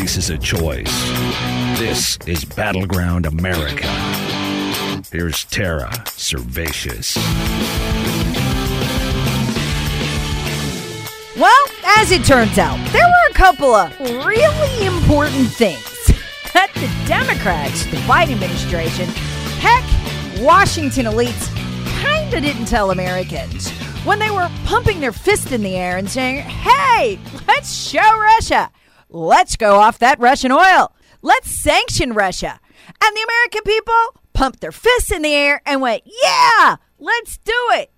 Faces a choice. This is Battleground America. Here's Tara Servatius. Well, as it turns out, there were a couple of really important things that the Democrats, the Biden administration, heck, Washington elites kinda didn't tell Americans when they were pumping their fist in the air and saying, hey, let's show Russia. Let's go off that Russian oil. Let's sanction Russia. And the American people pumped their fists in the air and went, yeah, let's do it.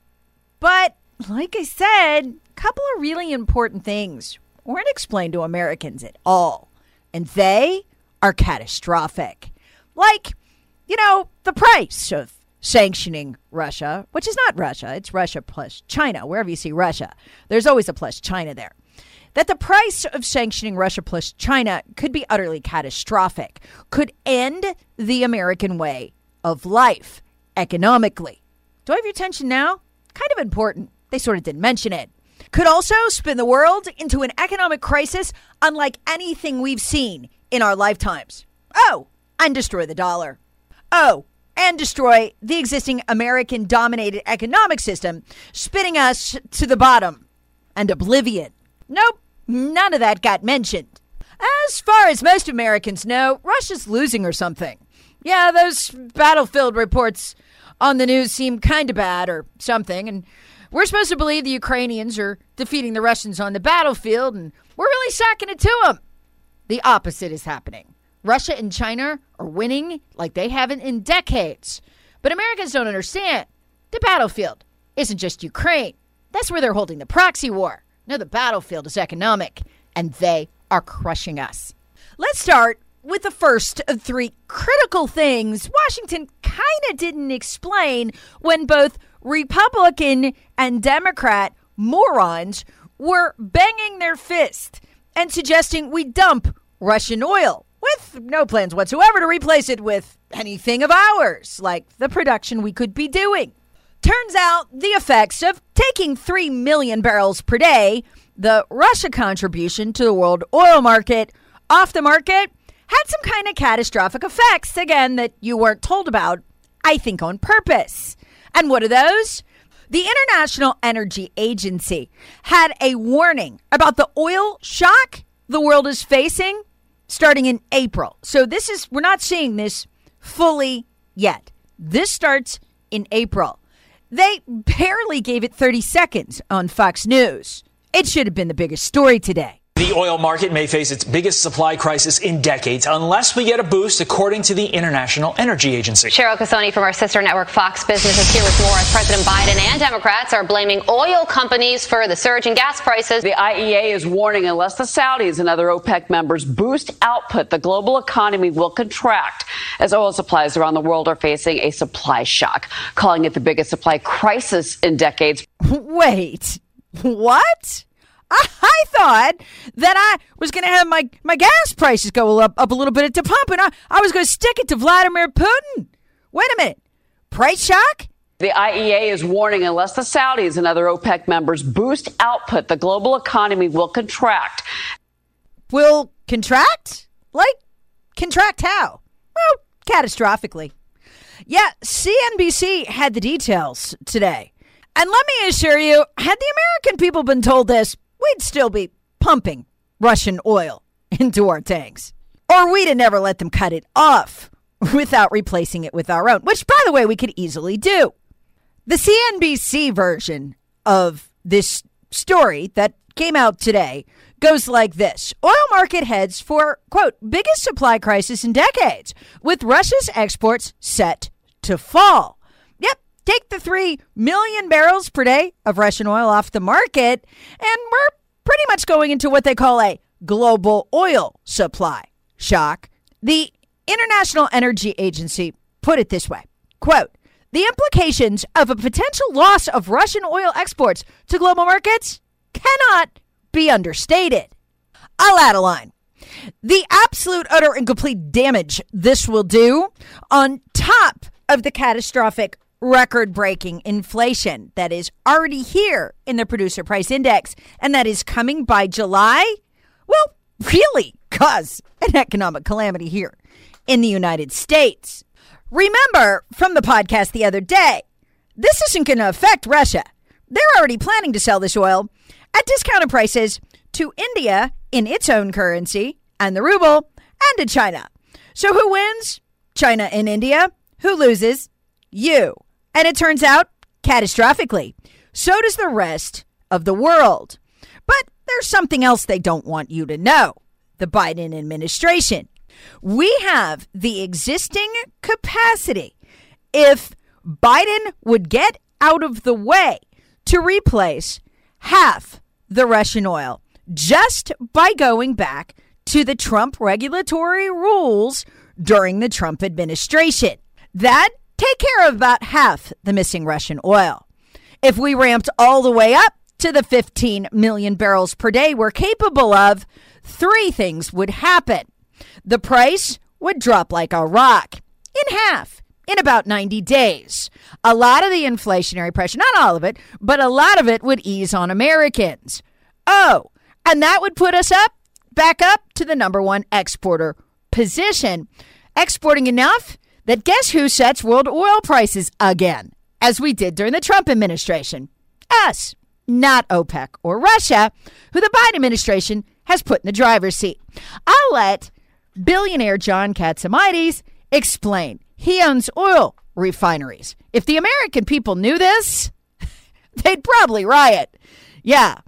But like I said, a couple of really important things weren't explained to Americans at all. And they are catastrophic. Like, you know, the price of sanctioning Russia, which is not Russia, it's Russia plus China. Wherever you see Russia, there's always a plus China there. That the price of sanctioning Russia plus China could be utterly catastrophic, could end the American way of life economically. Do I have your attention now? Kind of important. They sort of didn't mention it. Could also spin the world into an economic crisis unlike anything we've seen in our lifetimes. Oh, and destroy the dollar. Oh, and destroy the existing American dominated economic system, spinning us to the bottom and oblivion. Nope, none of that got mentioned. As far as most Americans know, Russia's losing or something. Yeah, those battlefield reports on the news seem kind of bad or something, and we're supposed to believe the Ukrainians are defeating the Russians on the battlefield, and we're really sacking it to them. The opposite is happening. Russia and China are winning like they haven't in decades. But Americans don't understand. The battlefield isn't just Ukraine. That's where they're holding the proxy war. No, the battlefield is economic, and they are crushing us. Let's start with the first of three critical things Washington kind of didn't explain when both Republican and Democrat morons were banging their fist and suggesting we dump Russian oil with no plans whatsoever to replace it with anything of ours, like the production we could be doing. Turns out the effects of taking 3 million barrels per day, the Russia contribution to the world oil market, off the market, had some kind of catastrophic effects, again, that you weren't told about, I think on purpose. And what are those? The International Energy Agency had a warning about the oil shock the world is facing starting in April. So this is, we're not seeing this fully yet. This starts in April. They barely gave it 30 seconds on Fox News. It should have been the biggest story today. The oil market may face its biggest supply crisis in decades unless we get a boost, according to the International Energy Agency. Cheryl Casone from our sister network Fox Business is here with more as President Biden and Democrats are blaming oil companies for the surge in gas prices. The IEA is warning unless the Saudis and other OPEC members boost output, the global economy will contract as oil supplies around the world are facing a supply shock, calling it the biggest supply crisis in decades. Wait, what? I thought that I was going to have my, my gas prices go up, up a little bit at the pump, and I, I was going to stick it to Vladimir Putin. Wait a minute. Price shock? The IEA is warning unless the Saudis and other OPEC members boost output, the global economy will contract. Will contract? Like, contract how? Well, catastrophically. Yeah, CNBC had the details today. And let me assure you, had the American people been told this, we'd still be pumping Russian oil into our tanks. Or we'd have never let them cut it off without replacing it with our own, which, by the way, we could easily do. The CNBC version of this story that came out today goes like this Oil market heads for, quote, biggest supply crisis in decades, with Russia's exports set to fall. Take the 3 million barrels per day of Russian oil off the market, and we're pretty much going into what they call a global oil supply shock. The International Energy Agency put it this way quote, the implications of a potential loss of Russian oil exports to global markets cannot be understated. I'll add a line. The absolute, utter, and complete damage this will do, on top of the catastrophic record breaking inflation that is already here in the producer price index and that is coming by July, Well, really cause an economic calamity here in the United States. Remember from the podcast the other day, this isn't going to affect Russia. They're already planning to sell this oil at discounted prices to India in its own currency and the ruble and to China. So who wins? China and India. Who loses? You. And it turns out catastrophically. So does the rest of the world. But there's something else they don't want you to know the Biden administration. We have the existing capacity. If Biden would get out of the way to replace half the Russian oil just by going back to the Trump regulatory rules during the Trump administration. That take care of about half the missing Russian oil. If we ramped all the way up to the 15 million barrels per day we're capable of, three things would happen. The price would drop like a rock in half in about 90 days. A lot of the inflationary pressure, not all of it, but a lot of it would ease on Americans. Oh, and that would put us up, back up to the number one exporter position, exporting enough that guess who sets world oil prices again, as we did during the Trump administration? Us, not OPEC or Russia, who the Biden administration has put in the driver's seat. I'll let billionaire John Catsimatidis explain. He owns oil refineries. If the American people knew this, they'd probably riot. Yeah.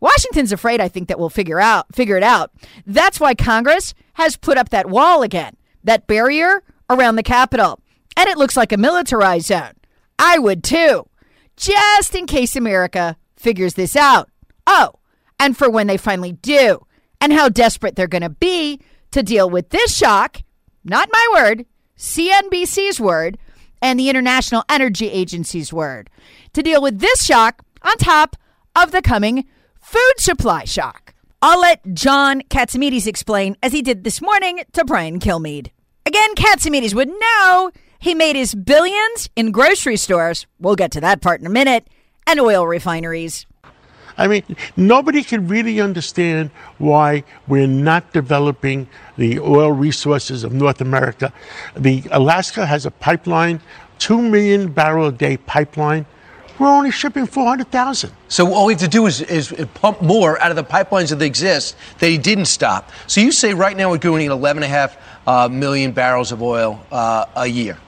Washington's afraid, I think, that we'll figure out figure it out. That's why Congress has put up that wall again, that barrier around the Capitol. And it looks like a militarized zone. I would too, just in case America figures this out. Oh, and for when they finally do, and how desperate they're going to be to deal with this shock. Not my word, CNBC's word, and the International Energy Agency's word. To deal with this shock on top of the coming food supply shock. I'll let John Catsimatidis explain as he did this morning to Brian Kilmeade. Again, Catsimatidis would know he made his billions in grocery stores. We'll get to that part in a minute. And oil refineries. I mean, nobody can really understand why we're not developing the oil resources of North America. The Alaska has a pipeline, two million barrel a day pipeline. We're only shipping 400,000. So all we have to do is, is pump more out of the pipelines that exist that he didn't stop. So you say right now we're doing 11.5 uh, million barrels of oil uh, a year.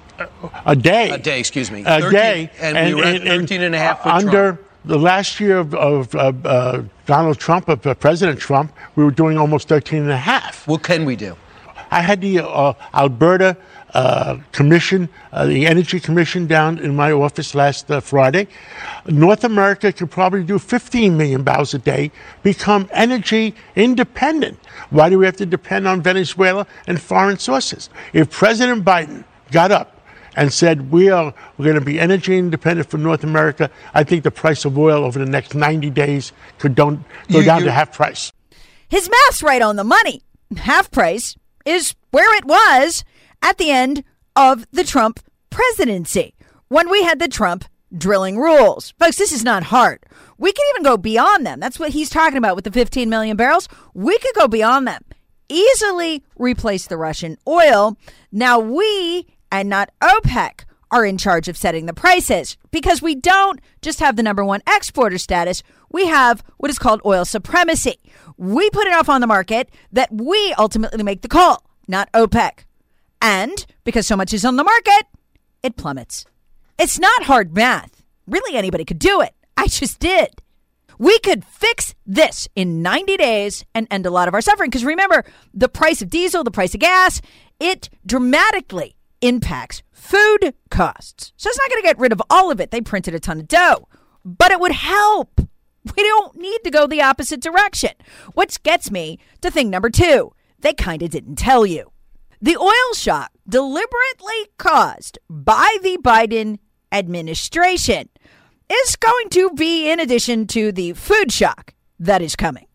A day. A day, excuse me. A 13, day. And, we were at 13 and a half under Trump. the last year of, of uh, uh, Donald Trump, of uh, President Trump, we were doing almost 13 and a half. What can we do? I had the uh, Alberta uh, Commission, uh, the Energy Commission, down in my office last uh, Friday. North America could probably do 15 million barrels a day, become energy independent. Why do we have to depend on Venezuela and foreign sources? If President Biden got up and said we are we're going to be energy independent for North America, I think the price of oil over the next 90 days could don't, go You- down you- to half price. His math's right on the money. Half price is where it was at the end of the Trump presidency when we had the Trump drilling rules. Folks, this is not hard. We can even go beyond them. That's what he's talking about with the 15 million barrels. We could go beyond them. Easily replace the Russian oil. Now we and not OPEC are in charge of setting the prices because we don't just have the number one exporter status, we have what is called oil supremacy. We put enough on the market that we ultimately make the call, not OPEC. And because so much is on the market, it plummets. It's not hard math. Really, anybody could do it. I just did. We could fix this in 90 days and end a lot of our suffering. Because remember, the price of diesel, the price of gas, it dramatically impacts food costs. So it's not going to get rid of all of it. They printed a ton of dough, but it would help. We don't need to go the opposite direction. Which gets me to thing number two. They kind of didn't tell you. The oil shock deliberately caused by the Biden administration is going to be in addition to the food shock that is coming.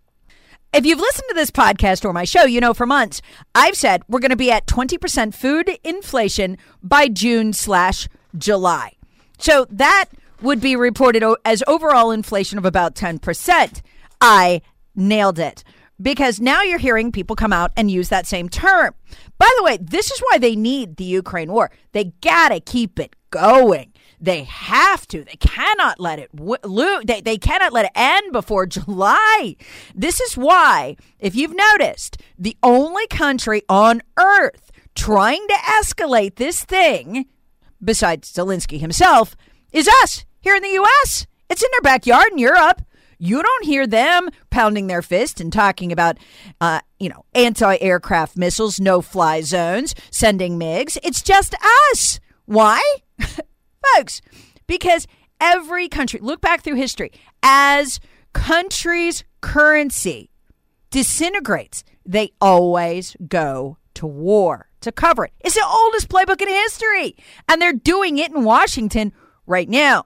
If you've listened to this podcast or my show, you know for months I've said we're going to be at 20% food inflation by June slash July. So that would be reported as overall inflation of about 10%. I nailed it because now you're hearing people come out and use that same term. By the way, this is why they need the Ukraine war. They got to keep it going. They have to. They cannot let it they, they cannot let it end before July. This is why, if you've noticed, the only country on earth trying to escalate this thing, besides Zelensky himself, is us here in the US. It's in their backyard in Europe. You don't hear them pounding their fist and talking about, uh, you know, anti-aircraft missiles, no-fly zones, sending MiGs. It's just us. Why? Folks, because every country, look back through history, as countries' currency disintegrates, they always go to war to cover it. It's the oldest playbook in history. And they're doing it in Washington right now.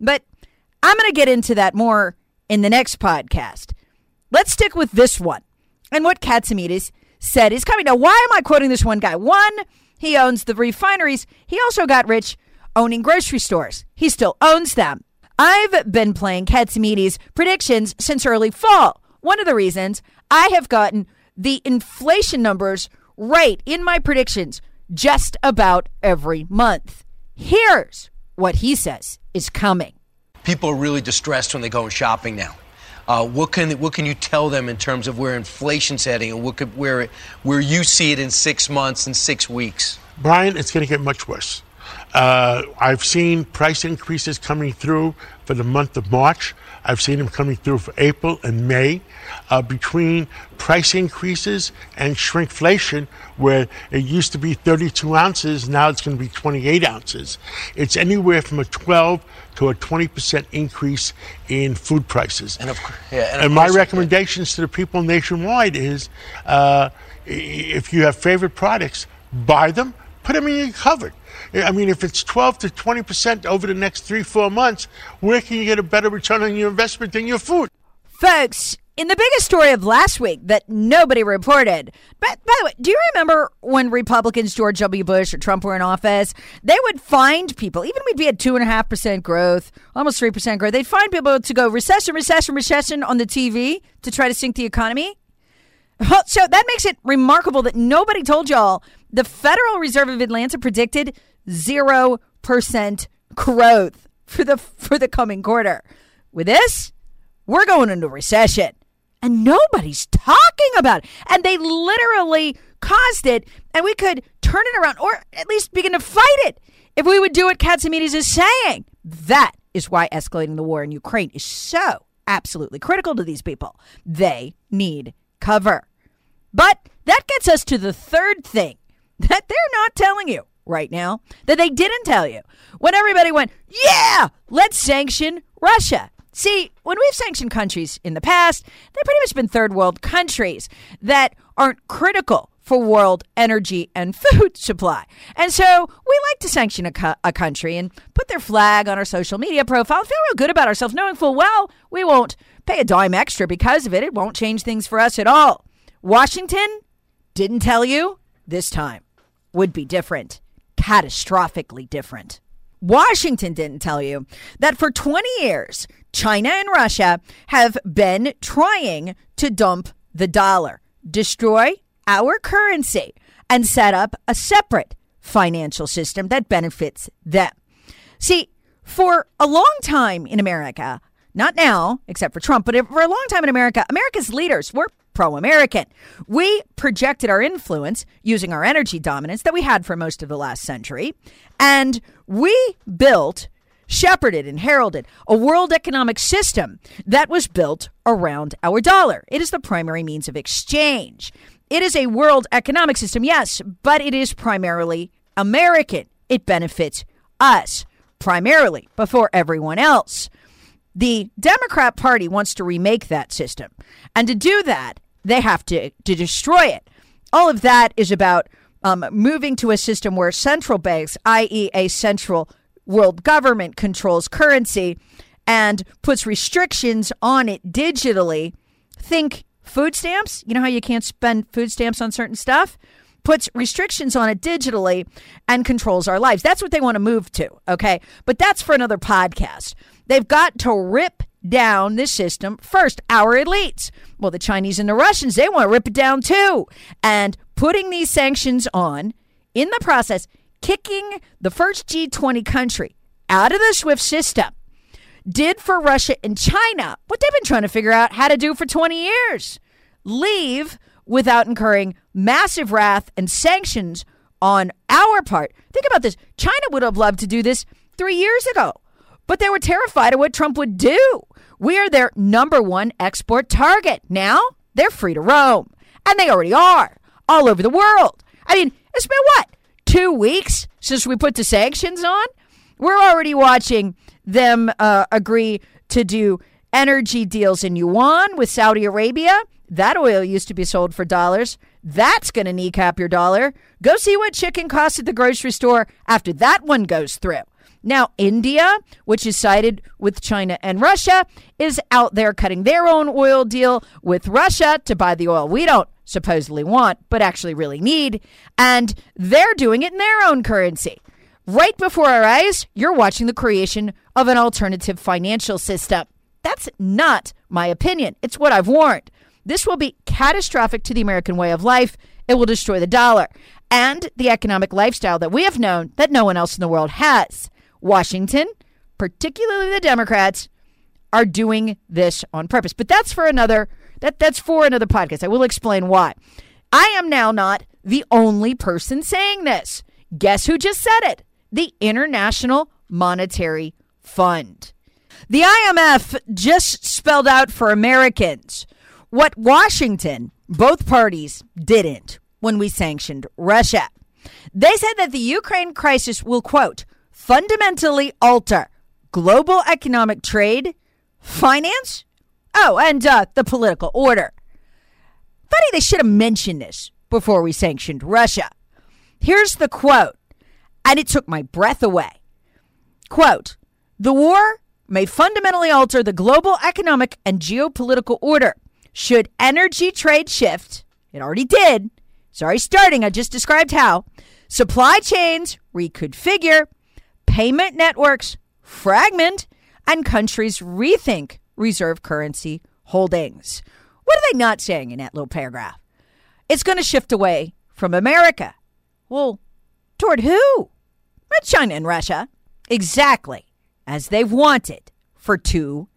But I'm going to get into that more in the next podcast. Let's stick with this one and what Catsimatidis said is coming. Now, why am I quoting this one guy? One, he owns the refineries. He also got rich owning grocery stores. He still owns them. I've been playing Catsimatidis predictions since early fall. One of the reasons I have gotten the inflation numbers right in my predictions just about every month. Here's what he says is coming. People are really distressed when they go shopping now. Uh, what can what can you tell them in terms of where inflation's heading and what could, where where you see it in six months and six weeks? Brian, it's going to get much worse. Uh, I've seen price increases coming through for the month of March. I've seen them coming through for April and May. Uh, between price increases and shrinkflation, where it used to be 32 ounces, now it's going to be 28 ounces. It's anywhere from a 12 to a 20% increase in food prices. And, of, yeah, and, and my recommendations to the people nationwide is uh, if you have favorite products, buy them, put them in your cupboard. I mean, if it's 12 to 20 percent over the next three, four months, where can you get a better return on your investment than your food? Folks, in the biggest story of last week that nobody reported, but by the way, do you remember when Republicans, George W. Bush or Trump were in office? They would find people, even we'd be at two and a half percent growth, almost three percent growth. They'd find people to go recession, recession, recession on the TV to try to sink the economy. So that makes it remarkable that nobody told y'all the Federal Reserve of Atlanta predicted 0% growth for the for the coming quarter. With this, we're going into recession. And nobody's talking about it. And they literally caused it, and we could turn it around or at least begin to fight it if we would do what Catsimatidis is saying. That is why escalating the war in Ukraine is so absolutely critical to these people. They need cover. But that gets us to the third thing that they're not telling you right now that they didn't tell you when everybody went, yeah, let's sanction Russia. See, when we've sanctioned countries in the past, they've pretty much been third world countries that aren't critical for world energy and food supply. And so we like to sanction a, a country and put their flag on our social media profile, feel real good about ourselves, knowing full well we won't pay a dime extra because of it. It won't change things for us at all. Washington didn't tell you this time would be different catastrophically different. Washington didn't tell you that for 20 years, China and Russia have been trying to dump the dollar, destroy our currency, and set up a separate financial system that benefits them. See, for a long time in America, not now, except for Trump, but for a long time in America, America's leaders were pro American. We projected our influence using our energy dominance that we had for most of the last century, and we built, shepherded, and heralded a world economic system that was built around our dollar. It is the primary means of exchange. It is a world economic system, yes, but it is primarily American. It benefits us primarily before everyone else. The Democrat Party wants to remake that system. And to do that, they have to, to destroy it. All of that is about um, moving to a system where central banks, i.e., a central world government, controls currency and puts restrictions on it digitally. Think food stamps. You know how you can't spend food stamps on certain stuff? Puts restrictions on it digitally and controls our lives. That's what they want to move to. Okay. But that's for another podcast. They've got to rip down this system first, our elites. Well, the Chinese and the Russians, they want to rip it down too. And putting these sanctions on, in the process, kicking the first G20 country out of the SWIFT system, did for Russia and China what they've been trying to figure out how to do for 20 years leave without incurring massive wrath and sanctions on our part. Think about this China would have loved to do this three years ago but they were terrified of what Trump would do. We are their number one export target. Now they're free to roam, and they already are all over the world. I mean, it's been what, two weeks since we put the sanctions on? We're already watching them uh, agree to do energy deals in yuan with Saudi Arabia. That oil used to be sold for dollars. That's going to kneecap your dollar. Go see what chicken costs at the grocery store after that one goes through. Now, India, which is sided with China and Russia, is out there cutting their own oil deal with Russia to buy the oil we don't supposedly want, but actually really need. And they're doing it in their own currency. Right before our eyes, you're watching the creation of an alternative financial system. That's not my opinion. It's what I've warned. This will be catastrophic to the American way of life. It will destroy the dollar and the economic lifestyle that we have known that no one else in the world has. Washington, particularly the Democrats, are doing this on purpose. But that's for another that that's for another podcast. I will explain why. I am now not the only person saying this. Guess who just said it? The International Monetary Fund. The IMF just spelled out for Americans what Washington, both parties, didn't when we sanctioned Russia. They said that the Ukraine crisis will, quote, fundamentally alter global economic trade, finance, oh, and uh, the political order. Funny they should have mentioned this before we sanctioned Russia. Here's the quote, and it took my breath away. Quote The war may fundamentally alter the global economic and geopolitical order. Should energy trade shift, it already did. Sorry, starting, I just described how. Supply chains reconfigure payment networks fragment and countries rethink reserve currency holdings. What are they not saying in that little paragraph? It's going to shift away from America. Well, toward who? China and Russia. Exactly as they've wanted for two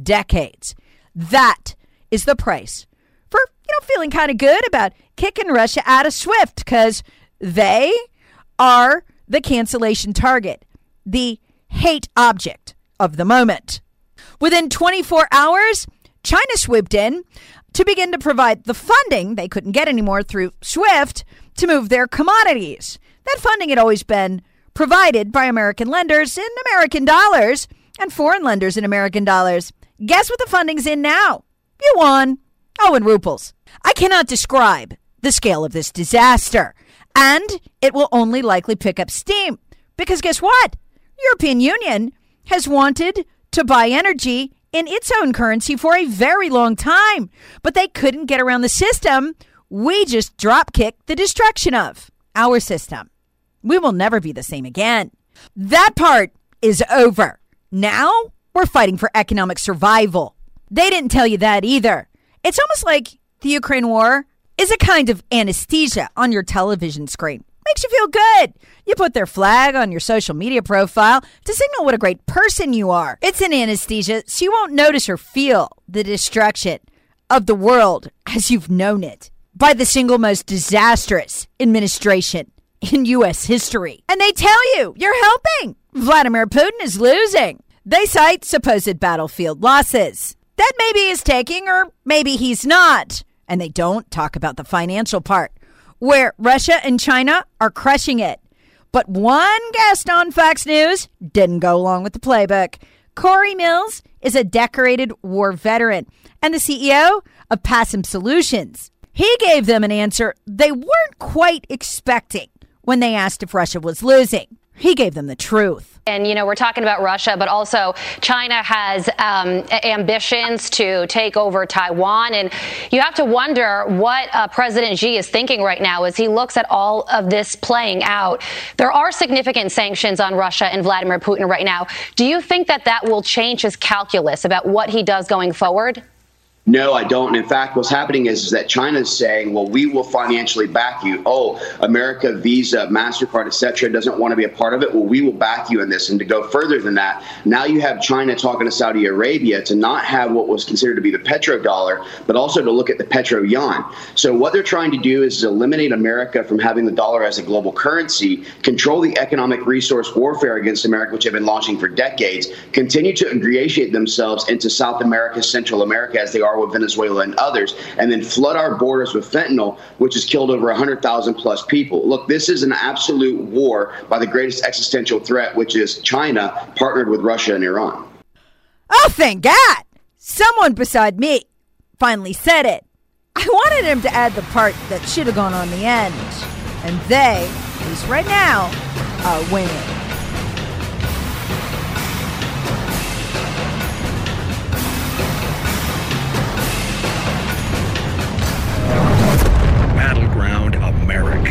decades. That is the price for, you know, feeling kind of good about kicking Russia out of SWIFT because they are the cancellation target the hate object of the moment. Within 24 hours, China swooped in to begin to provide the funding they couldn't get anymore through SWIFT to move their commodities. That funding had always been provided by American lenders in American dollars and foreign lenders in American dollars. Guess what the funding's in now? Yuan. Oh, in rubles. I cannot describe the scale of this disaster, and it will only likely pick up steam. Because guess what? European Union has wanted to buy energy in its own currency for a very long time, but they couldn't get around the system we just drop kicked the destruction of our system. We will never be the same again. That part is over. Now we're fighting for economic survival. They didn't tell you that either. It's almost like the Ukraine war is a kind of anesthesia on your television screen. Makes you feel good. You put their flag on your social media profile to signal what a great person you are. It's an anesthesia, so you won't notice or feel the destruction of the world as you've known it by the single most disastrous administration in U.S. history. And they tell you you're helping. Vladimir Putin is losing. They cite supposed battlefield losses. That maybe he's taking, or maybe he's not. And they don't talk about the financial part, where Russia and China are crushing it. But one guest on Fox News didn't go along with the playbook. Cory Mills is a decorated war veteran and the CEO of PACEM Solutions. He gave them an answer they weren't quite expecting when they asked if Russia was losing. He gave them the truth. And, you know, we're talking about Russia, but also China has um, ambitions to take over Taiwan. And you have to wonder what uh, President Xi is thinking right now as he looks at all of this playing out. There are significant sanctions on Russia and Vladimir Putin right now. Do you think that that will change his calculus about what he does going forward? No, I don't. And in fact, what's happening is, is that is saying, well, we will financially back you. Oh, America, Visa, MasterCard, et cetera, doesn't want to be a part of it. Well, we will back you in this. And to go further than that, now you have China talking to Saudi Arabia to not have what was considered to be the petrodollar, but also to look at the petro yuan. So what they're trying to do is eliminate America from having the dollar as a global currency, control the economic resource warfare against America, which they've been launching for decades, continue to ingratiate themselves into South America, Central America, as they are with Venezuela and others, and then flood our borders with fentanyl, which has killed over 100,000 plus people. Look, this is an absolute war by the greatest existential threat, which is China partnered with Russia and Iran. Oh, thank God! Someone beside me finally said it. I wanted him to add the part that should have gone on the end. And they, at least right now, are winning.